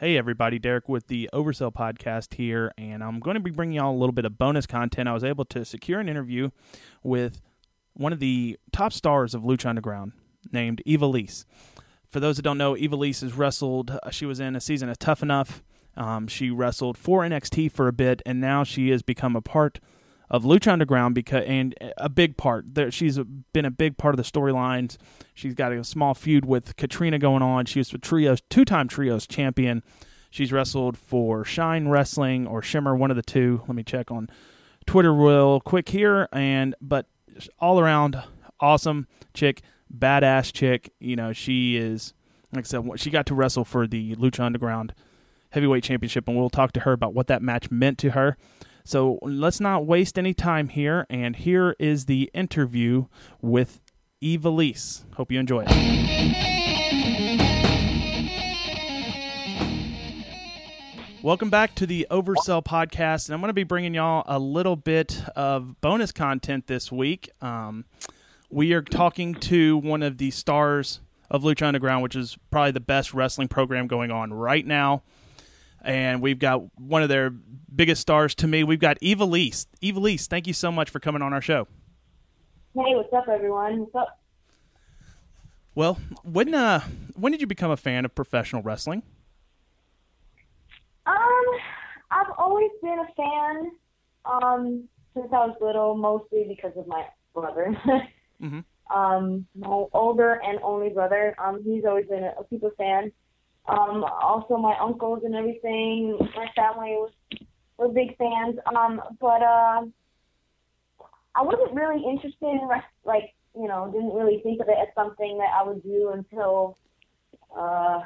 Hey, everybody, Derick with the Oversell podcast here, and I'm going to be bringing y'all a little bit of bonus content. I was able to secure an interview with one of the top stars of Lucha Underground named Ivelisse. For those that don't know, Ivelisse has wrestled, uh, she was in a season of Tough Enough. Um, she wrestled for NXT for a bit, and now she has become a part of Lucha Underground because and a big part. There, she's been a big part of the storylines. She's got a small feud with Catrina going on. She was a trios two-time trios champion. She's wrestled for Shine Wrestling or Shimmer, one of the two. Let me check on Twitter real quick here. And but all around awesome chick, badass chick. You know she is like I said. She got to wrestle for the Lucha Underground Heavyweight Championship, and we'll talk to her about what that match meant to her. So let's not waste any time here. And here is the interview with Ivelisse. Hope you enjoy it. Welcome back to the Oversell podcast, and I'm going to be bringing y'all a little bit of bonus content this week. Um, we are talking to one of the stars of Lucha Underground, which is probably the best wrestling program going on right now and we've got one of their biggest stars to me. We've got Ivelisse. Eva Lease, thank you so much for coming on our show. Hey, what's up, everyone? What's up? Well, when uh, when did you become a fan of professional wrestling? Um, I've always been a fan. Um, since I was little, mostly because of my brother. mm-hmm. Um, my older and only brother. Um, he's always been a, a super fan. Um, also my uncles and everything. My family was were big fans. Um, but uh, I wasn't really interested in like you know didn't really think of it as something that I would do until uh,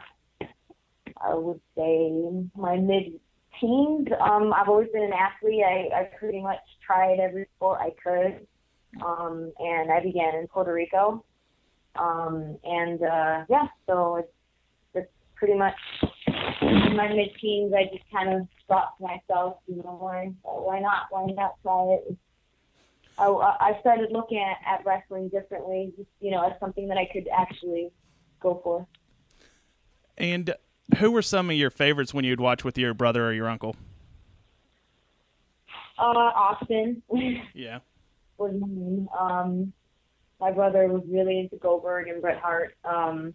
I would say my mid teens. Um, I've always been an athlete. I, I pretty much tried every sport I could. Um, and I began in Puerto Rico. Um, and uh, yeah, so it's pretty much in my mid teens, I just kind of thought to myself, you know, why, why not? Why not try it? I, I started looking at, at wrestling differently, just, you know, as something that I could actually go for. And who were some of your favorites when you'd watch with your brother or your uncle? Uh, Austin. Yeah. was. Um, my brother was really into Goldberg and Bret Hart. Um,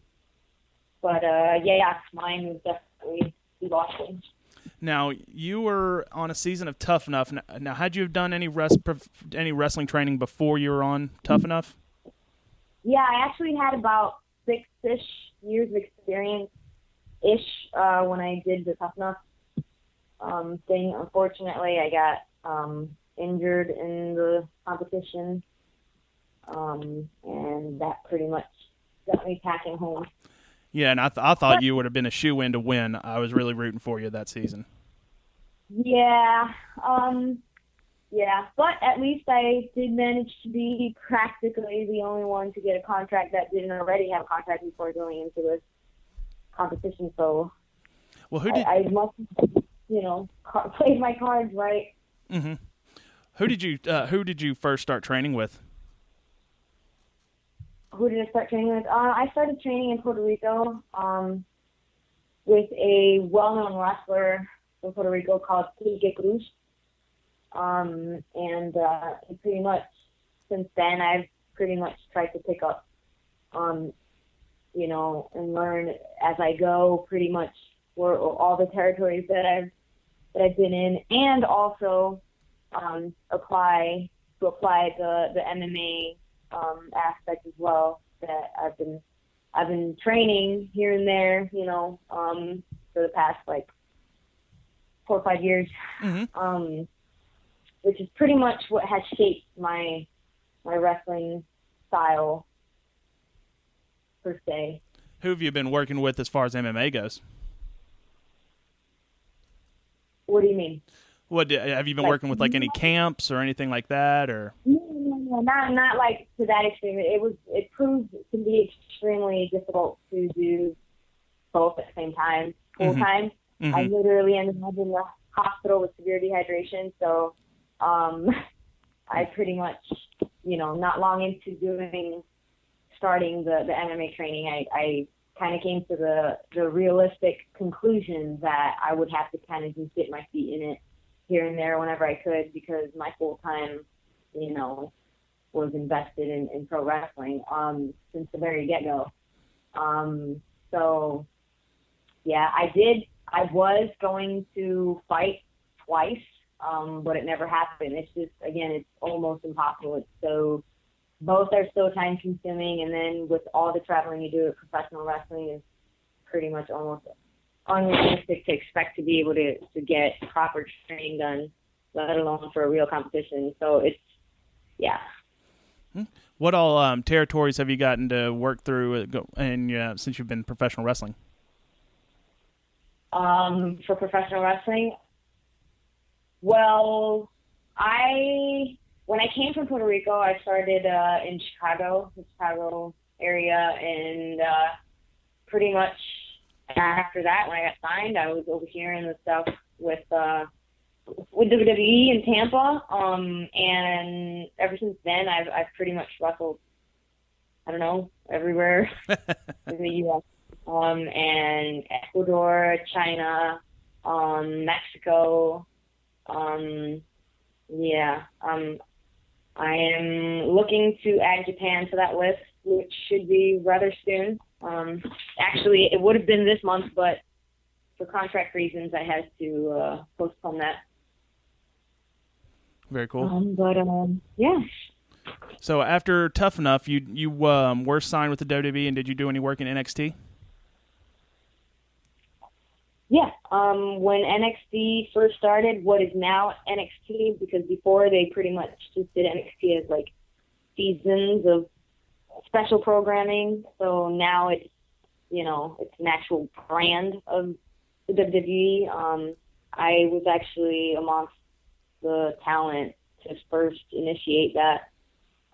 but uh, yeah, mine was definitely Austin. Now you were on a season of Tough Enough. Now, had you done any rest, any wrestling training before you were on Tough. Enough? Yeah, I actually had about six ish years of experience ish uh, when I did the Tough Enough um, thing. Unfortunately, I got um, injured in the competition, um, and that pretty much got me packing home. Yeah, and I, th- I thought you would have been a shoe in to win. I was really rooting for you that season. Yeah, um, yeah, but at least I did manage to be practically the only one to get a contract that didn't already have a contract before going into this competition. So, well, who did I, I must, you know, played my cards right. Mm-hmm. Who did you uh, Who did you first start training with? Who did I start training with? Uh, I started training in Puerto Rico um, with a well-known wrestler from Puerto Rico called Quique Cruz. Um, and uh, pretty much since then, I've pretty much tried to pick up, um, you know, and learn as I go. Pretty much for all the territories that I've that I've been in, and also um, apply to apply the the MMA um, aspect as well that I've been I've been training here and there, you know, um, for the past like four or five years, mm-hmm. um, which is pretty much what has shaped my my wrestling style per se. Who have you been working with as far as MMA goes? What do you mean? What have you been like, working with? Like any camps or anything like that, or? No, not not like to that extreme. It was it proved to be extremely difficult to do both at the same time, full mm-hmm. time. Mm-hmm. I literally ended up in the hospital with severe dehydration. So um, I pretty much, you know, not long into doing starting the the MMA training, I, I kind of came to the the realistic conclusion that I would have to kind of just dip my feet in it here and there whenever I could because my full time, you know, was invested in, in pro wrestling um, since the very get go. Um, so yeah, I did. I was going to fight twice, um, but it never happened. It's just again, it's almost impossible. It's so both are so time consuming, and then with all the traveling you do at professional wrestling is pretty much almost unrealistic to expect to be able to to get proper training done, let alone for a real competition. So it's yeah. What all um, territories have you gotten to work through, and uh, since you've been professional wrestling? Um, for professional wrestling, well, I when I came from Puerto Rico, I started uh, in Chicago, the Chicago area, and uh, pretty much after that, when I got signed, I was over here in the stuff with uh, with WWE in Tampa. Um, and ever since then, I've I've pretty much wrestled. I don't know everywhere in the U.S. Um, and Ecuador, China, um, Mexico. Um, yeah, um, I am looking to add Japan to that list, which should be rather soon. Um, actually, it would have been this month, but for contract reasons, I had to uh, postpone that. Very cool. Um, but um, yeah. So after Tough Enough, you you um, were signed with the WWE, and did you do any work in NXT? Yeah, um, when NXT first started, what is now NXT, because before they pretty much just did NXT as like seasons of special programming. So now it's, you know, it's an actual brand of the WWE. Um, I was actually amongst the talent to first initiate that.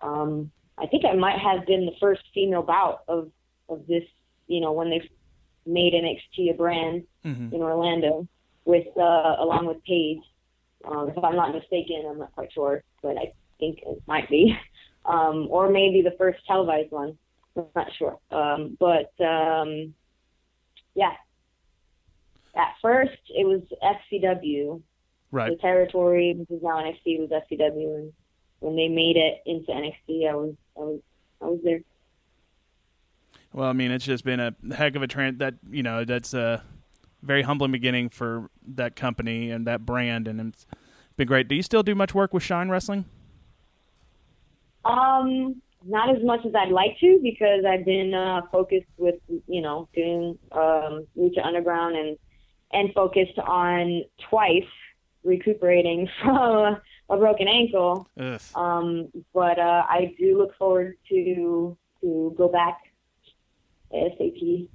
Um, I think I might have been the first female bout of of this, you know, when they made NXT a brand mm-hmm. in Orlando with uh, along with Paige. Um, if I'm not mistaken, I'm not quite sure, but I think it might be, um, or maybe the first televised one. I'm not sure, um, but um, yeah. At first, it was FCW. Right. The territory, which is now NXT, was FCW, and when they made it into NXT, I was I was I was there. Well, I mean, it's just been a heck of a trend. That you know, that's a very humbling beginning for that company and that brand, and it's been great. Do you still do much work with Shine Wrestling? Um, not as much as I'd like to because I've been uh, focused with you know doing um, Lucha Underground and and focused on twice recuperating from a broken ankle. Um, but uh, I do look forward to to go back ASAP.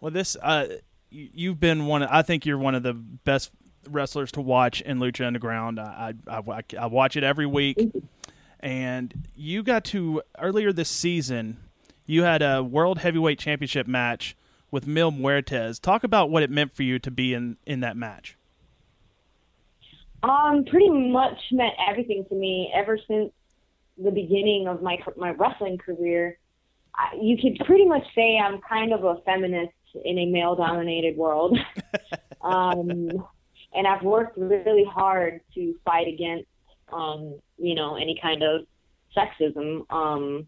Well, this uh, you've been one. Of, I think you're one of the best wrestlers to watch in Lucha Underground. I I, I, I watch it every week, and you got to earlier this season. You had a World Heavyweight Championship match with Mil Muertes. Talk about what it meant for you to be in in that match. Um, pretty much meant everything to me ever since the beginning of my my wrestling career you could pretty much say I'm kind of a feminist in a male dominated world. um, and I've worked really hard to fight against, um, you know, any kind of sexism, um,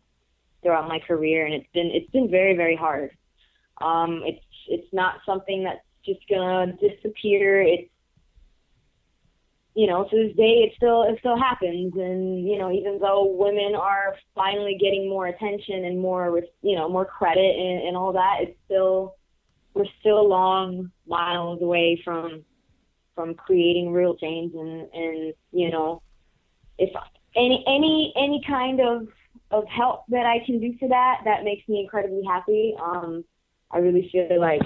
throughout my career. And it's been, it's been very, very hard. Um, it's, it's not something that's just gonna disappear. It's, you know, to this day, it still it still happens, and you know, even though women are finally getting more attention and more, you know, more credit and, and all that, it's still we're still long miles away from from creating real change, and and you know, if any any any kind of of help that I can do for that, that makes me incredibly happy. Um, I really feel like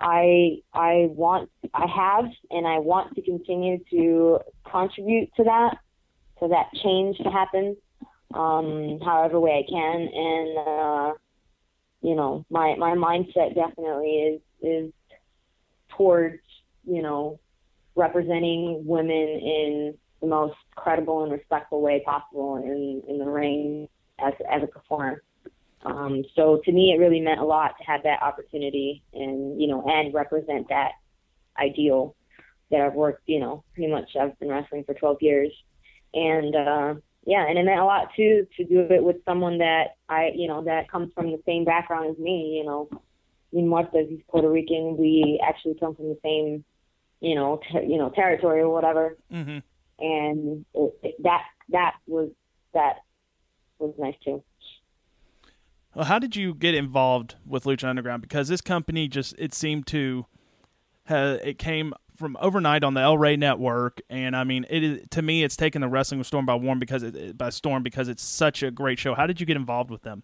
I I want I have and I want to continue to contribute to that to that change to happen um however way I can. And uh you know my my mindset definitely is is towards you know representing women in the most credible and respectful way possible in in the ring as as a performer Um, so to me, it really meant a lot to have that opportunity and you know and represent that ideal that I've worked. You know, pretty much I've been wrestling for 12 years, and uh, yeah, and it meant a lot too to do it with someone that I you know that comes from the same background as me. You know, Mil Muertes, he's Puerto Rican. We actually come from the same you know ter- you know territory or whatever, Mm-hmm. and it, it, that that was that was nice too. Well, how did you get involved with Lucha Underground? Because this company just it seemed to ha it came from overnight on the El Rey network, and I mean, it is to me, it's taken the wrestling storm by one because it, by storm because it's such a great show. How did you get involved with them?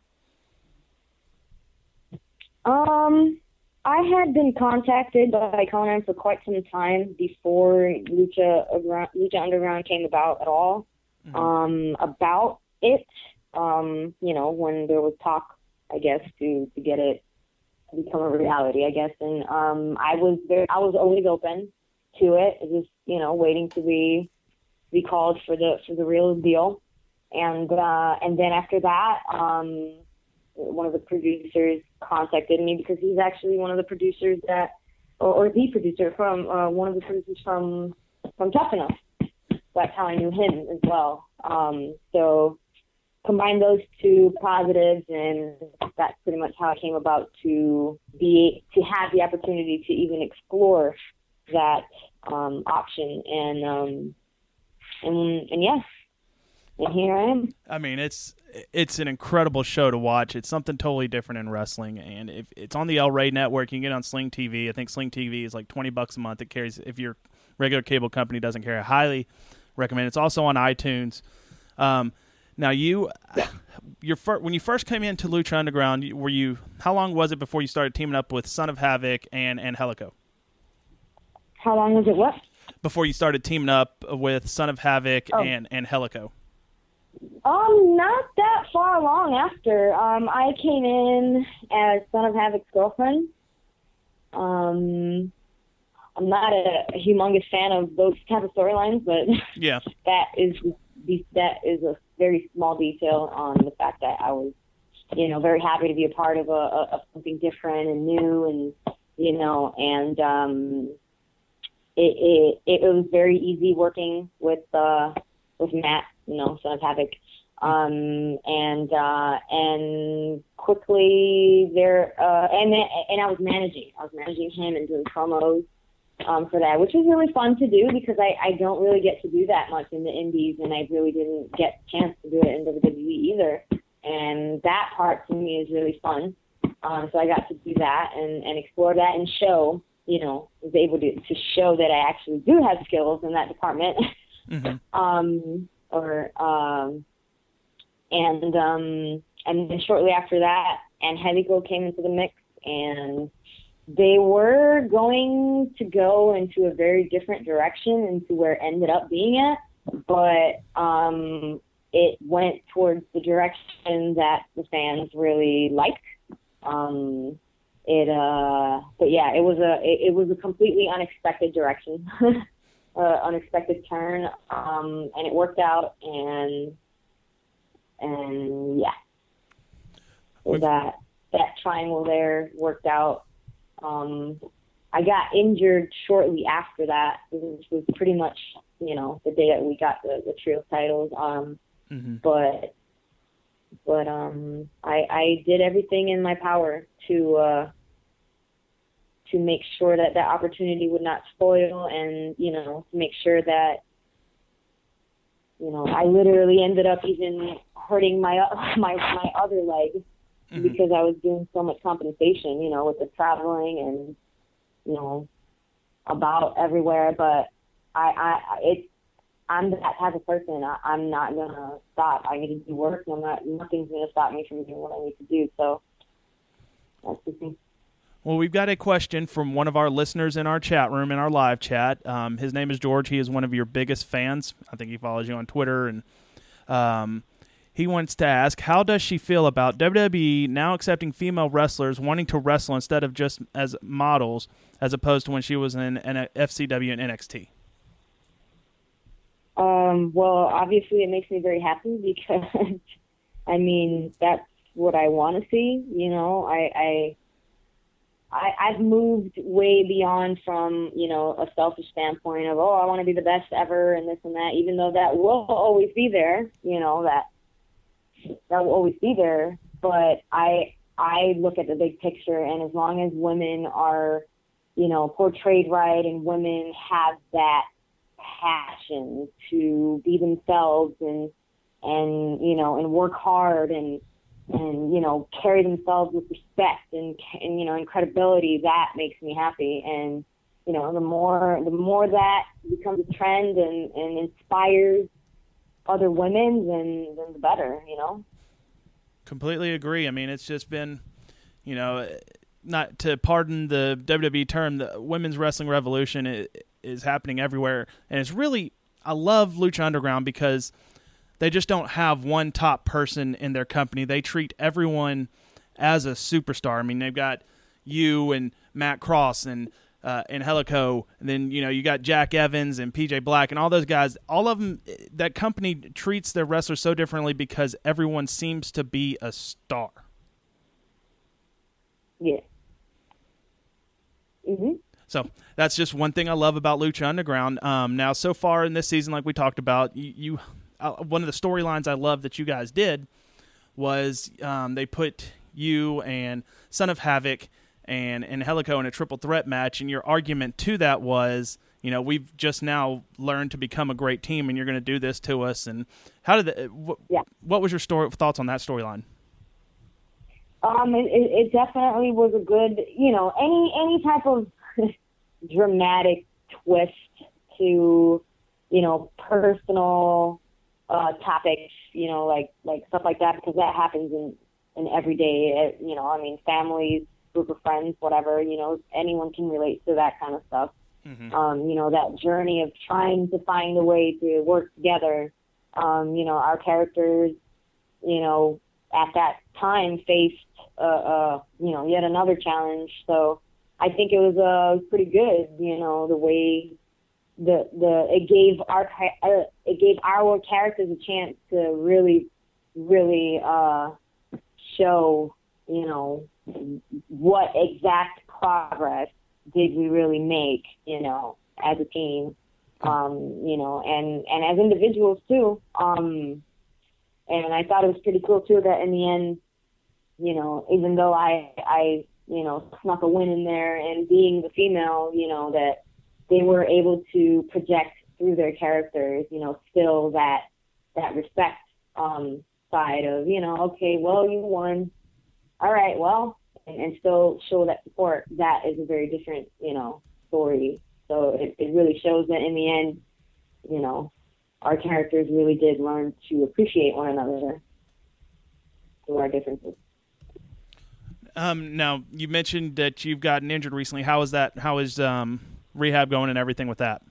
Um, I had been contacted by Konnan for quite some time before Lucha Lucha Underground came about at all. Um, about it, um, you know, when there was talk, I guess, to to get it to become a reality, I guess, and um, I was very, I was always open to it, just you know, waiting to be be called for the for the real deal, and uh, and then after that, um, one of the producers contacted me because he's actually one of the producers that, or, or the producer from uh, one of the producers from from Tough Enough. That's how I knew him as well. Um, so combine those two positives, and that's pretty much how I came about to be to have the opportunity to even explore that um, option. And um, and and yes, and here I am. I mean, it's it's an incredible show to watch. It's something totally different in wrestling, and if it's on the El Rey network, you can get on Sling TV. I think Sling TV is like twenty bucks a month. It carries if your regular cable company doesn't carry. I highly recommend. It's also on iTunes. Um, now you, your fir- when you first came into Lucha Underground, were you? How long was it before you started teaming up with Son of Havoc and Angélico? How long was it? What? Before you started teaming up with Son of Havoc Oh. and Angélico. Um, not that far along after. Um, I came in as Son of Havoc's girlfriend. Um, I'm not a, a humongous fan of those type of storylines, but Yeah. that is that is a very small detail on the fact that I was, you know, very happy to be a part of a, of something different and new, and you know, and um, it it it was very easy working with uh with Matt, you know, son of Havoc, um, and uh, and quickly there, uh, and and I was managing, I was managing him and doing promos um, for that, which was really fun to do because I, I don't really get to do that much in the indies, and I really didn't get a chance to do it in WWE either. And that part to me is really fun. Um, so I got to do that and, and explore that and show, you know, was able to, to show that I actually do have skills in that department. hmm um, or um, and um, and then shortly after that, Angélico came into the mix, and they were going to go into a very different direction into where it ended up being at, but um, it went towards the direction that the fans really liked. Um, it uh, but yeah, it was a it, it was a completely unexpected direction. uh, unexpected turn, um, and it worked out, and and yeah, so that that triangle there worked out. Um, I got injured shortly after that, which was pretty much you know the day that we got the the trio titles. Um, hmm but but um, I I did everything in my power to. Uh, to make sure that that opportunity would not spoil and you know to make sure that you know I literally ended up even hurting my my my other leg Mhm. because I was doing so much compensation you know with the traveling and you know about everywhere but I I it's I'm that type of person I, I'm not gonna stop I need to do work I'm not nothing's gonna stop me from doing what I need to do so that's the thing Well, we've got a question from one of our listeners in our chat room, in our live chat. Um, his name is George. He is one of your biggest fans. I think he follows you on Twitter, and um, he wants to ask, how does she feel about WWE now accepting female wrestlers wanting to wrestle instead of just as models, as opposed to when she was in FCW and NXT? Um, well, obviously, it makes me very happy because, I mean, that's what I want to see. You know, I, I I, I've moved way beyond from, you know, a selfish standpoint of, oh, I want to be the best ever and this and that, even though that will always be there, you know, that that will always be there. But I I look at the big picture and as long as women are, you know, portrayed right and women have that passion to be themselves and and you know and work hard and and you know carry themselves with respect and, and you know and credibility that makes me happy and you know the more the more that becomes a trend and and inspires other women then then the better you know completely agree i mean it's just been you know not to pardon the WWE term the women's wrestling revolution is happening everywhere and it's really I love Lucha Underground because they just don't have one top person in their company. They treat everyone as a superstar. I mean, they've got you and Matt Cross and uh, Angélico, and then you know you got Jack Evans and PJ Black and all those guys. All of them, that company treats their wrestlers so differently because everyone seems to be a star. Yeah. Mhm. So that's just one thing I love about Lucha Underground. Um, now, so far in this season, like we talked about, you, you uh, one of the storylines I love that you guys did was um, they put you and Son of Havoc and Angélico in a triple threat match, and your argument to that was, you know, we've just now learned to become a great team, and you're going to do this to us. And how did the, wh- yeah. what was your story thoughts on that storyline? Um, it, it definitely was a good, you know, any any type of dramatic twist to, you know, personal uh, topics, you know, like like stuff like that, because that happens in in everyday, you know, I mean, families, group of friends, whatever, you know, anyone can relate to that kind of stuff. Mm-hmm. Um, you know, that journey of trying to find a way to work together. Um, you know, our characters, you know, at that time faced, uh, uh, you know, yet another challenge. So I think it was uh, pretty good, you know, the way the the it gave our uh, it gave our characters a chance to really really uh show you know what exact progress did we really make you know as a team? Um you know and and as individuals too um and I thought it was pretty cool too that in the end you know even though I I you know snuck a win in there and being the female you know that they were able to project through their characters, you know, still that that respect um, side of, you know, okay, well, you won, all right, well, and, and still show that support. That is a very different, you know, story. So it, it really shows that in the end, you know, our characters really did learn to appreciate one another through our differences. Um, now you mentioned that you've gotten injured recently. How is that? How is um, rehab going and everything with that?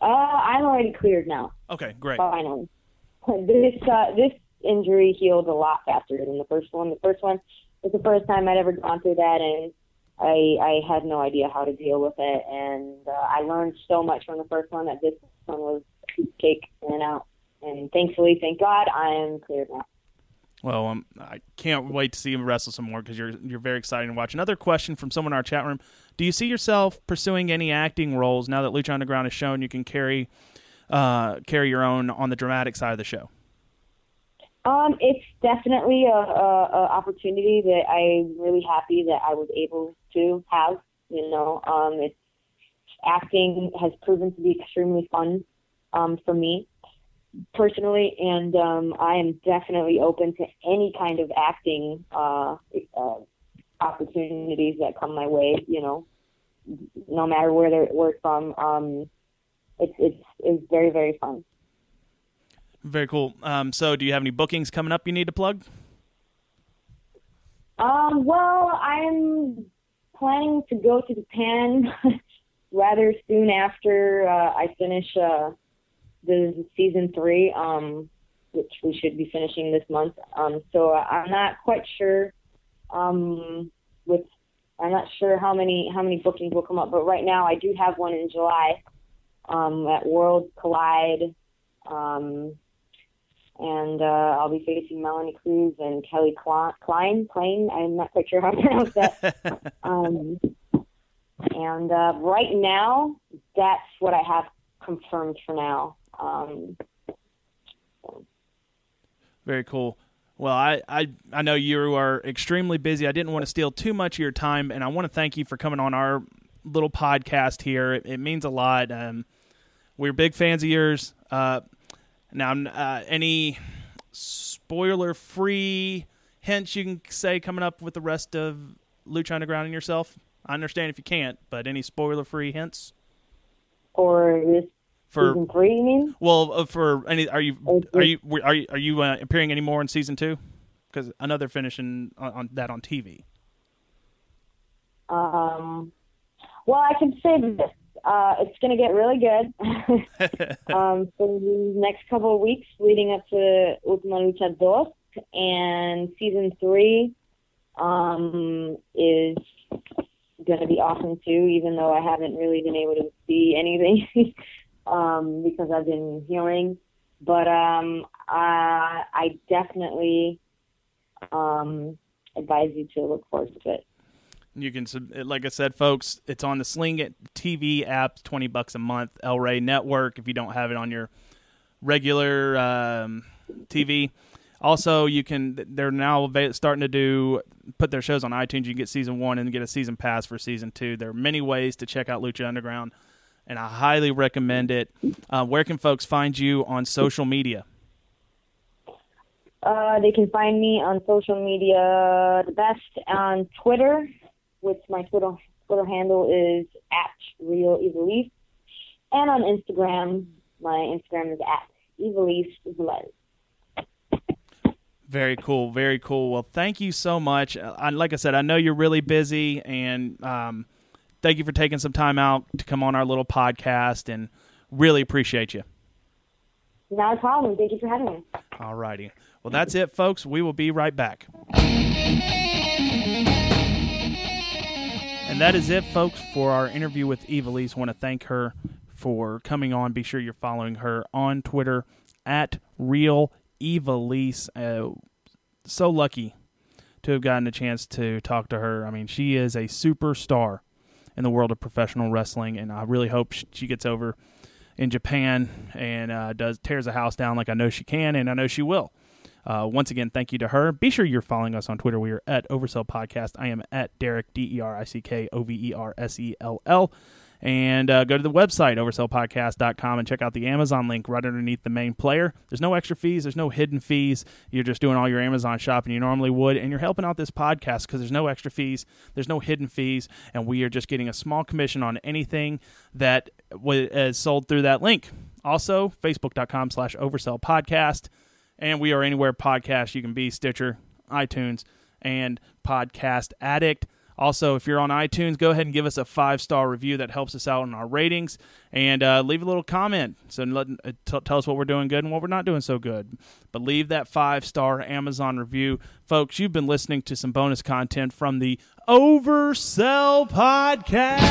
Uh, I'm already cleared now. Okay, great. Finally, this uh, this injury healed a lot faster than the first one. The first one was the first time I'd ever gone through that, and I I had no idea how to deal with it, and uh, I learned so much from the first one that this one was cake in and out. And thankfully, thank God, I am cleared now. Well, um, I can't wait to see him wrestle some more because you're you're very exciting to watch. Another question from someone in our chat room: Do you see yourself pursuing any acting roles now that Lucha Underground has shown you can carry uh, carry your own on the dramatic side of the show? Um, it's definitely a, a, a opportunity that I'm really happy that I was able to have. You know, um, it's acting has proven to be extremely fun um, for me personally, and um, I am definitely open to any kind of acting uh, uh, opportunities that come my way. You know, no matter where they're where it's from. Um, it's it's it's very very fun. Very cool. Um, so, do you have any bookings coming up you need to plug? Um, well, I'm planning to go to Japan rather soon after uh, I finish uh, is season three, um, which we should be finishing this month. Um, so I'm not quite sure. Um, with I'm not sure how many how many bookings will come up, but right now I do have one in July um, at World Collide. Um, and uh, I'll be facing Melanie Cruz and Kelly Klein. Klein, I'm not quite sure how to pronounce that. um, and uh, right now, that's what I have confirmed for now. Um, Very cool. Well, I, I I know you are extremely busy. I didn't want to steal too much of your time, and I want to thank you for coming on our little podcast here. It, it means a lot. Um, we're big fans of yours. Uh, now, uh, any spoiler-free hints you can say coming up with the rest of Lucha Underground and yourself? I understand if you can't, but any spoiler-free hints? Or this for season three, you mean? Well, uh, for any, are you are you are you are you uh, appearing any more in season two? Because another finishing on, on, that on TV. Um, well, I can say this: uh, it's going to get really good. um, for the next couple of weeks leading up to Ultima Lucha Dos, and season three um, is going to be awesome too. Even though I haven't really been able to see anything um, because I've been healing. But um, I, I definitely um, advise you to look forward to it. You can, like I said, folks, it's on the Sling TV app, twenty bucks a month. El Rey Network, if you don't have it on your regular um, TV. Also, you can. They're now starting to do put their shows on iTunes. You can get season one and get a season pass for season two. There are many ways to check out Lucha Underground and I highly recommend it. Uh, where can folks find you on social media? Uh, they can find me on social media the best on Twitter, which my Twitter Twitter handle is at Real Ivelisse, and on Instagram, my Instagram is at Ivelisse Very cool, very cool. Well, thank you so much. Uh, like I said, I know you're really busy, and um, thank you for taking some time out to come on our little podcast and really appreciate you. Not a problem. Thank you for having me. All righty. Well, that's it, folks. We will be right back. And that is it, folks, for our interview with Ivelisse. I want to thank her for coming on. Be sure you're following her on Twitter at Real Ivelisse. Uh, so lucky to have gotten a chance to talk to her. I mean, she is a superstar in the world of professional wrestling, and I really hope she gets over in Japan and uh, does tears a house down like I know she can, and I know she will. Uh, once again, thank you to her. Be sure you're following us on Twitter. We are at Oversell Podcast. I am at Derick D E R I C K O V E R S E L L. And uh, go to the website oversellpodcast.com and check out the amazon link right underneath the main player. There's no extra fees. There's no hidden fees. You're just doing all your amazon shopping you normally would and you're helping out this podcast because there's no extra fees. There's no hidden fees and we are just getting a small commission on anything that is sold through that link. Also facebook.com slash oversell podcast and we are anywhere podcast you can be stitcher itunes and podcast addict also, if you're on iTunes, go ahead and give us a five star review. That helps us out in our ratings. And uh, leave a little comment. So let, uh, t- tell us what we're doing good and what we're not doing so good. But leave that five star Amazon review. Folks, you've been listening to some bonus content from the Oversell Podcast.